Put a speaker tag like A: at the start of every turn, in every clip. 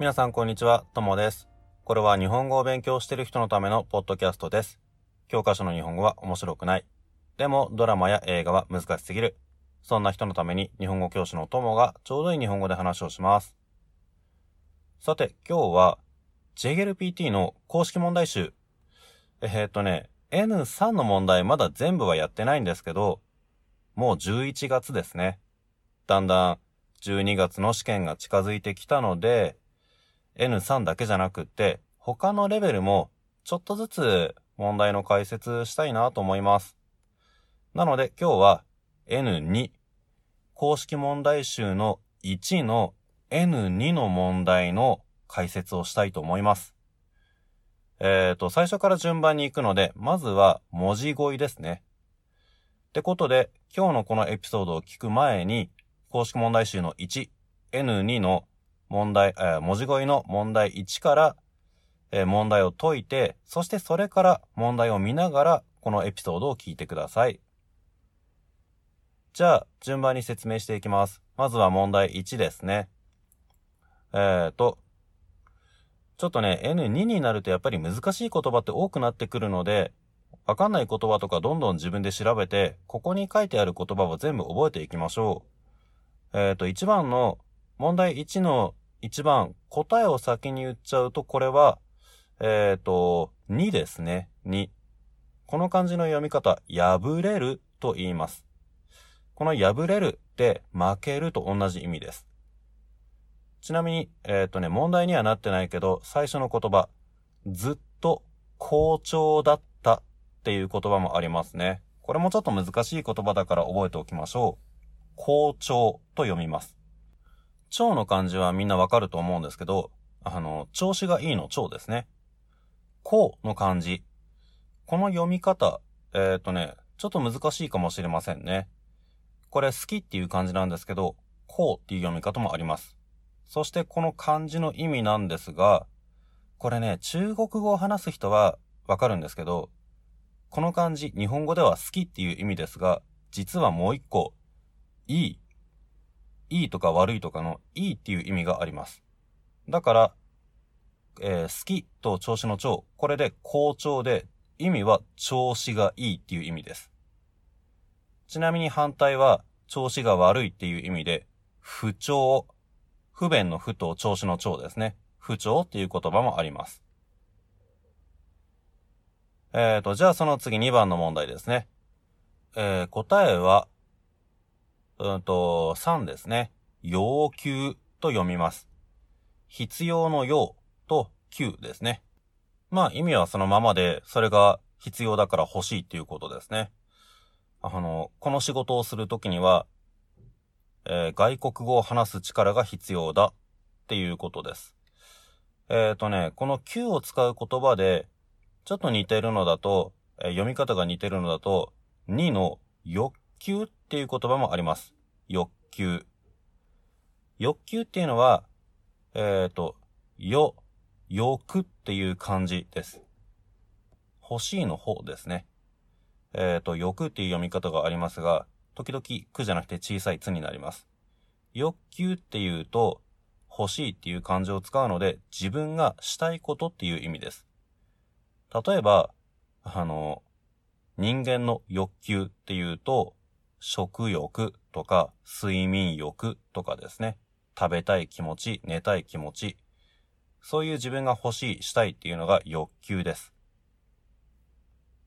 A: 皆さんこんにちは、ともです。これは日本語を勉強している人のためのポッドキャストです。教科書の日本語は面白くない。でもドラマや映画は難しすぎる。そんな人のために日本語教師のともがちょうどいい日本語で話をします。さて、今日は JLPT の公式問題集。えーっとね、N3 の問題まだ全部はやってないんですけど、もう11月ですね。だんだん12月の試験が近づいてきたので、N3 だけじゃなくって、他のレベルもちょっとずつ問題の解説したいなと思います。なので今日は N2、公式問題集の1の N2 の問題の解説をしたいと思います。えっ、と、最初から順番に行くので、まずは文字語彙ですね。ってことで、今日のこのエピソードを聞く前に、公式問題集の1、N2 の問題、えー文字語の問題1から、えー問題を解いて、そしてそれから問題を見ながら、このエピソードを聞いてください。じゃあ、順番に説明していきます。まずは問題1ですね。えーと、ちょっとね、N2 になるとやっぱり難しい言葉って多くなってくるので、わかんない言葉とかどんどん自分で調べて、ここに書いてある言葉を全部覚えていきましょう。えっ、と、1番の、問題1の1番、答えを先に言っちゃうと、これは、えっ、と、2ですね。2。この漢字の読み方、破れると言います。この破れるって負けると同じ意味です。ちなみに、えっ、とね、問題にはなってないけど、最初の言葉、ずっと好調だったっていう言葉もありますね。これもちょっと難しい言葉だから覚えておきましょう。好調と読みます。調の漢字はみんなわかると思うんですけど、あの、調子がいいの調ですね。こうの漢字。この読み方、えっ、とね、ちょっと難しいかもしれませんね。これ好きっていう漢字なんですけど、こうっていう読み方もあります。そしてこの漢字の意味なんですが、これね、中国語を話す人はわかるんですけど、この漢字、日本語では好きっていう意味ですが、実はもう一個、いい。いいとか悪いとかのいいっていう意味があります。だから、えー好きと調子の調、これで好調で、意味は調子がいいっていう意味です。ちなみに反対は、調子が悪いっていう意味で、不調、不便の不と調子の調ですね。不調っていう言葉もあります。えーと、じゃあその次2番の問題ですね。えー答えは、うんと、3ですね。要求と読みます。必要の要と求ですね。まあ意味はそのままで、それが必要だから欲しいっていうことですね。あの、この仕事をするときには、えー外国語を話す力が必要だっていうことです。えっ、とね、この求を使う言葉で、ちょっと似てるのだと、えー読み方が似てるのだと、2の欲求っっていう言葉もあります。欲求。欲求っていうのは、えっ、と、よ、欲っていう漢字です。欲しいの方ですね。えっ、と、欲っていう読み方がありますが、時々、くじゃなくて小さいつになります。欲求っていうと、欲しいっていう漢字を使うので、自分がしたいことっていう意味です。例えば、あの、人間の欲求っていうと、食欲とか睡眠欲とかですね。食べたい気持ち、寝たい気持ち。そういう自分が欲しい、したいっていうのが欲求です。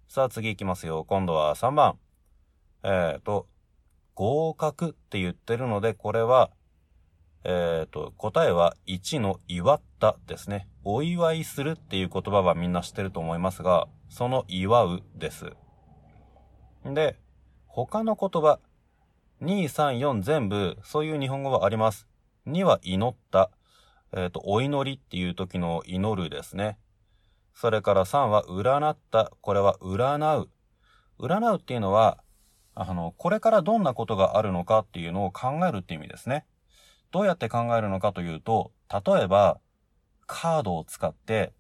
A: さあ次行きますよ。今度は3番。えっ、と、合格って言ってるので、これは、えっ、と、答えは1の祝ったですね。お祝いするっていう言葉はみんな知ってると思いますが、その祝うです。で、他の言葉、2、3、4全部、そういう日本語はあります。2は祈った。えっ、と、お祈りっていう時の祈るですね。それから3は占った。これは占う。占うっていうのは、あの、これからどんなことがあるのかっていうのを考えるって意味ですね。どうやって考えるのかというと、例えば、カードを使って、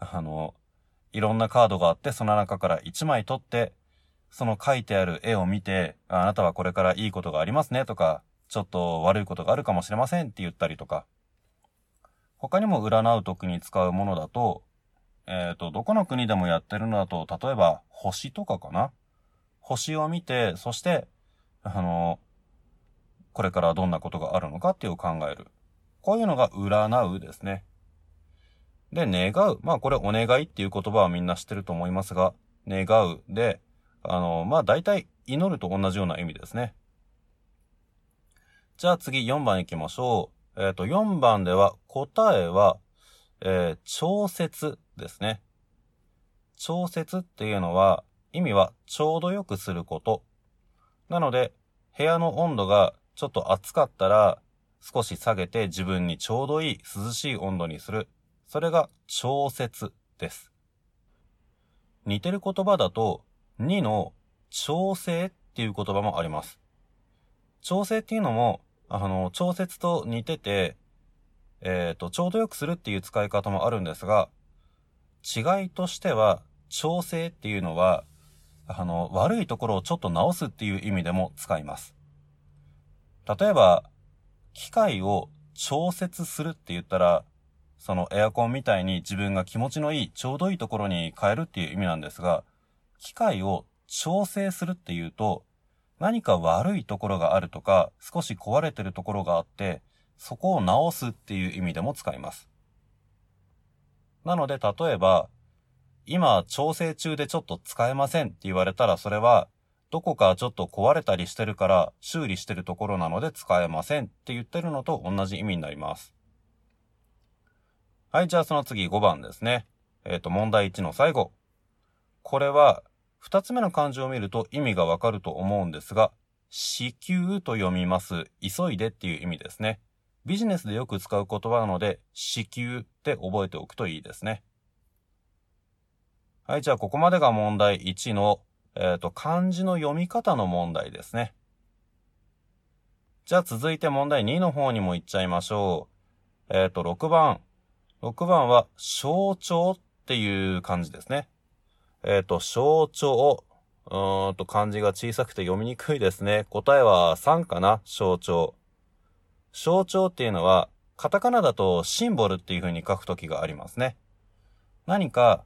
A: あの、いろんなカードがあって、その中から1枚取って、その書いてある絵を見て、あなたはこれからいいことがありますねとか、ちょっと悪いことがあるかもしれませんって言ったりとか、他にも占う時に使うものだと、えっ、ー、と、どこの国でもやってるのだと、例えば星とかかな？星を見て、そして、あの、これからどんなことがあるのかっていう考える。こういうのが占うですね。で、願う。まあこれお願いっていう言葉はみんな知ってると思いますが、願うで、あの、まあ大体祈ると同じような意味ですね。じゃあ次4番行きましょう。えっ、ー、と、4番では答えは、えー、調節ですね。調節っていうのは、意味はちょうどよくすること。なので、部屋の温度がちょっと暑かったら、少し下げて自分にちょうどいい涼しい温度にする。それが調節です。似てる言葉だと、2の調整っていう言葉もあります。調整っていうのも、あの、調節と似てて、えっ、ー、と、ちょうどよくするっていう使い方もあるんですが、違いとしては、調整っていうのは、あの、悪いところをちょっと直すっていう意味でも使います。例えば、機械を調節するって言ったら、そのエアコンみたいに自分が気持ちのいい、ちょうどいいところに変えるっていう意味なんですが、機械を調整するっていうと、何か悪いところがあるとか、少し壊れてるところがあって、そこを直すっていう意味でも使います。なので、例えば、今調整中でちょっと使えませんって言われたら、それは、どこかちょっと壊れたりしてるから修理してるところなので使えませんって言ってるのと同じ意味になります。はい、じゃあその次5番ですね。えっ、ー、と、問題1の最後。これは、2つ目の漢字を見ると意味がわかると思うんですが、至急と読みます。急いでっていう意味ですね。ビジネスでよく使う言葉なので、至急って覚えておくといいですね。はい、じゃあここまでが問題1の、えっ、ー、と、漢字の読み方の問題ですね。じゃあ続いて問題2の方にも行っちゃいましょう。えっ、ー、と、6番。6番は、象徴っていう漢字ですね。えっ、ー、と、象徴。うーんと、漢字が小さくて読みにくいですね。答えは3かな？象徴。象徴っていうのは、カタカナだとシンボルっていう風に書くときがありますね。何か、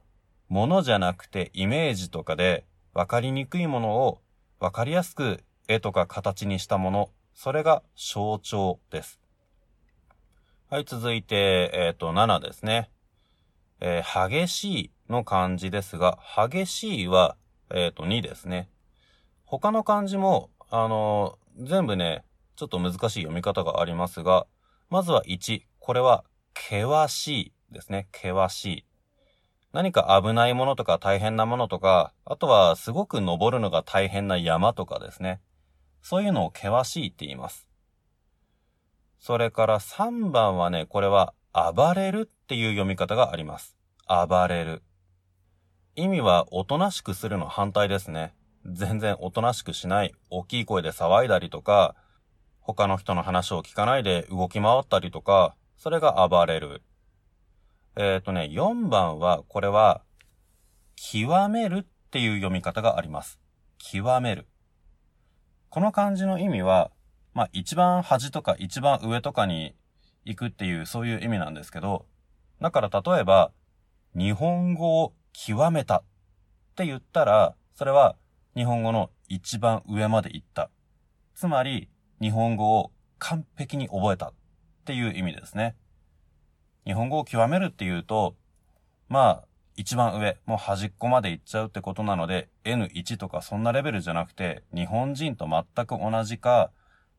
A: ものじゃなくてイメージとかで分かりにくいものを分かりやすく絵とか形にしたもの、それが象徴です。はい、続いて、えっ、ー、と、7ですね。えー、激しいの漢字ですが、激しいは、えっ、ー、と、2ですね。他の漢字も、あの全部ね、ちょっと難しい読み方がありますが、まずは1。これは、険しいですね。険しい。何か危ないものとか大変なものとか、あとはすごく登るのが大変な山とかですね。そういうのを険しいって言います。それから3番はね、これは暴れるっていう読み方があります。暴れる。意味はおとなしくするの反対ですね。全然おとなしくしない。大きい声で騒いだりとか、他の人の話を聞かないで動き回ったりとか、それが暴れる。えっ、ー、とね、4番は、これは、極めるっていう読み方があります。極める。この漢字の意味は、まあ一番端とか一番上とかに行くっていうそういう意味なんですけど、だから例えば、日本語を極めたって言ったら、それは日本語の一番上まで行った。つまり、日本語を完璧に覚えたっていう意味ですね。日本語を極めるっていうと、まあ、一番上、もう端っこまで行っちゃうってことなので、N1 とかそんなレベルじゃなくて、日本人と全く同じか、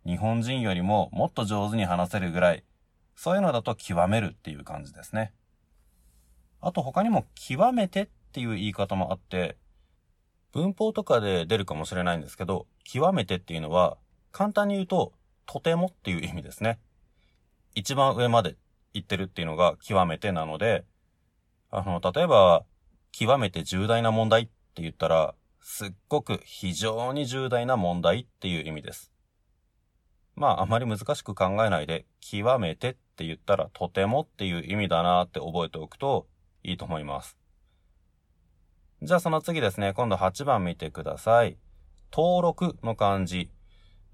A: 日本人よりももっと上手に話せるぐらい、そういうのだと極めるっていう感じですね。あと他にも極めてっていう言い方もあって、文法とかで出るかもしれないんですけど、極めてっていうのは、簡単に言うと、とてもっていう意味ですね。一番上まで言ってるっていうのが極めてなので、あの、例えば、極めて重大な問題って言ったら、すっごく非常に重大な問題っていう意味です。まあ、あまり難しく考えないで、極めてって言ったら、とてもっていう意味だなって覚えておくといいと思います。じゃあその次ですね、今度8番見てください。登録の漢字。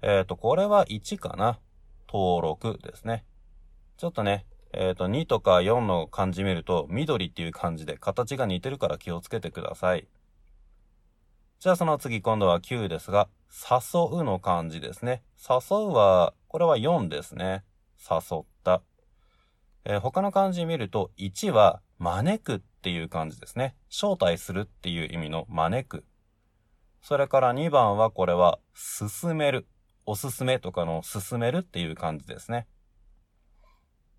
A: えっ、ー、と、これは1かな。登録ですね。ちょっとね、えっ、ー、と、2とか4の漢字見ると、緑っていう漢字で形が似てるから気をつけてください。じゃあその次今度は9ですが、誘うの漢字ですね。誘うは、これは4ですね。誘った。えー、他の漢字見ると、1は招くっていう漢字ですね。招待するっていう意味の招く。それから2番はこれは、進める。おすすめとかの進めるっていう漢字ですね。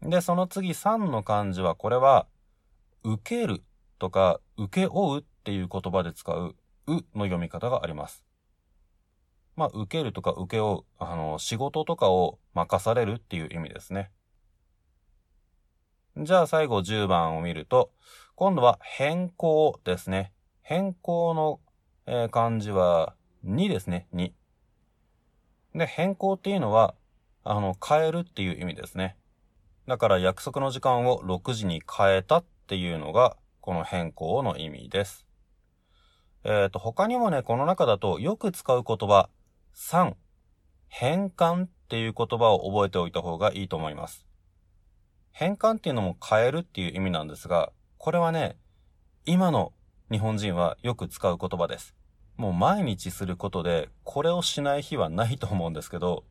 A: で、その次3の漢字は、これは、受けるとか、受け負うっていう言葉で使う、うの読み方があります。まあ、受けるとか受け負う、あの、仕事とかを任されるっていう意味ですね。じゃあ最後10番を見ると、今度は変更ですね。変更の、えー、漢字は2ですね。2。で、変更っていうのは、あの、変えるっていう意味ですね。だから約束の時間を6時に変えたっていうのが、この変更の意味です。えっ、ー、と、他にもね、この中だとよく使う言葉、3、変換っていう言葉を覚えておいた方がいいと思います。変換っていうのも変えるっていう意味なんですが、これはね、今の日本人はよく使う言葉です。もう毎日することで、これをしない日はないと思うんですけど、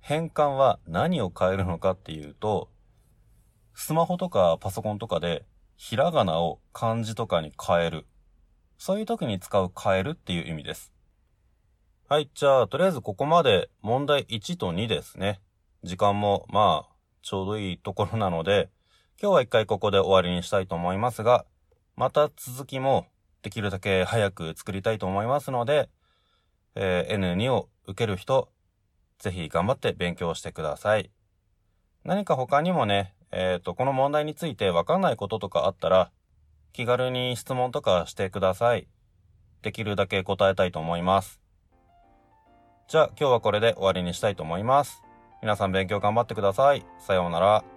A: 変換は何を変えるのかっていうと、スマホとかパソコンとかで、ひらがなを漢字とかに変える。そういう時に使う変えるっていう意味です。はい、じゃあ、とりあえずここまで問題1と2ですね。時間も、まあ、ちょうどいいところなので、今日は一回ここで終わりにしたいと思いますが、また続きもできるだけ早く作りたいと思いますので、えー、N2 を受ける人、ぜひ頑張って勉強してください。何か他にもね、えっ、ー、と、この問題についてわかんないこととかあったら、気軽に質問とかしてください。できるだけ答えたいと思います。じゃあ今日はこれで終わりにしたいと思います。皆さん勉強頑張ってください。さようなら。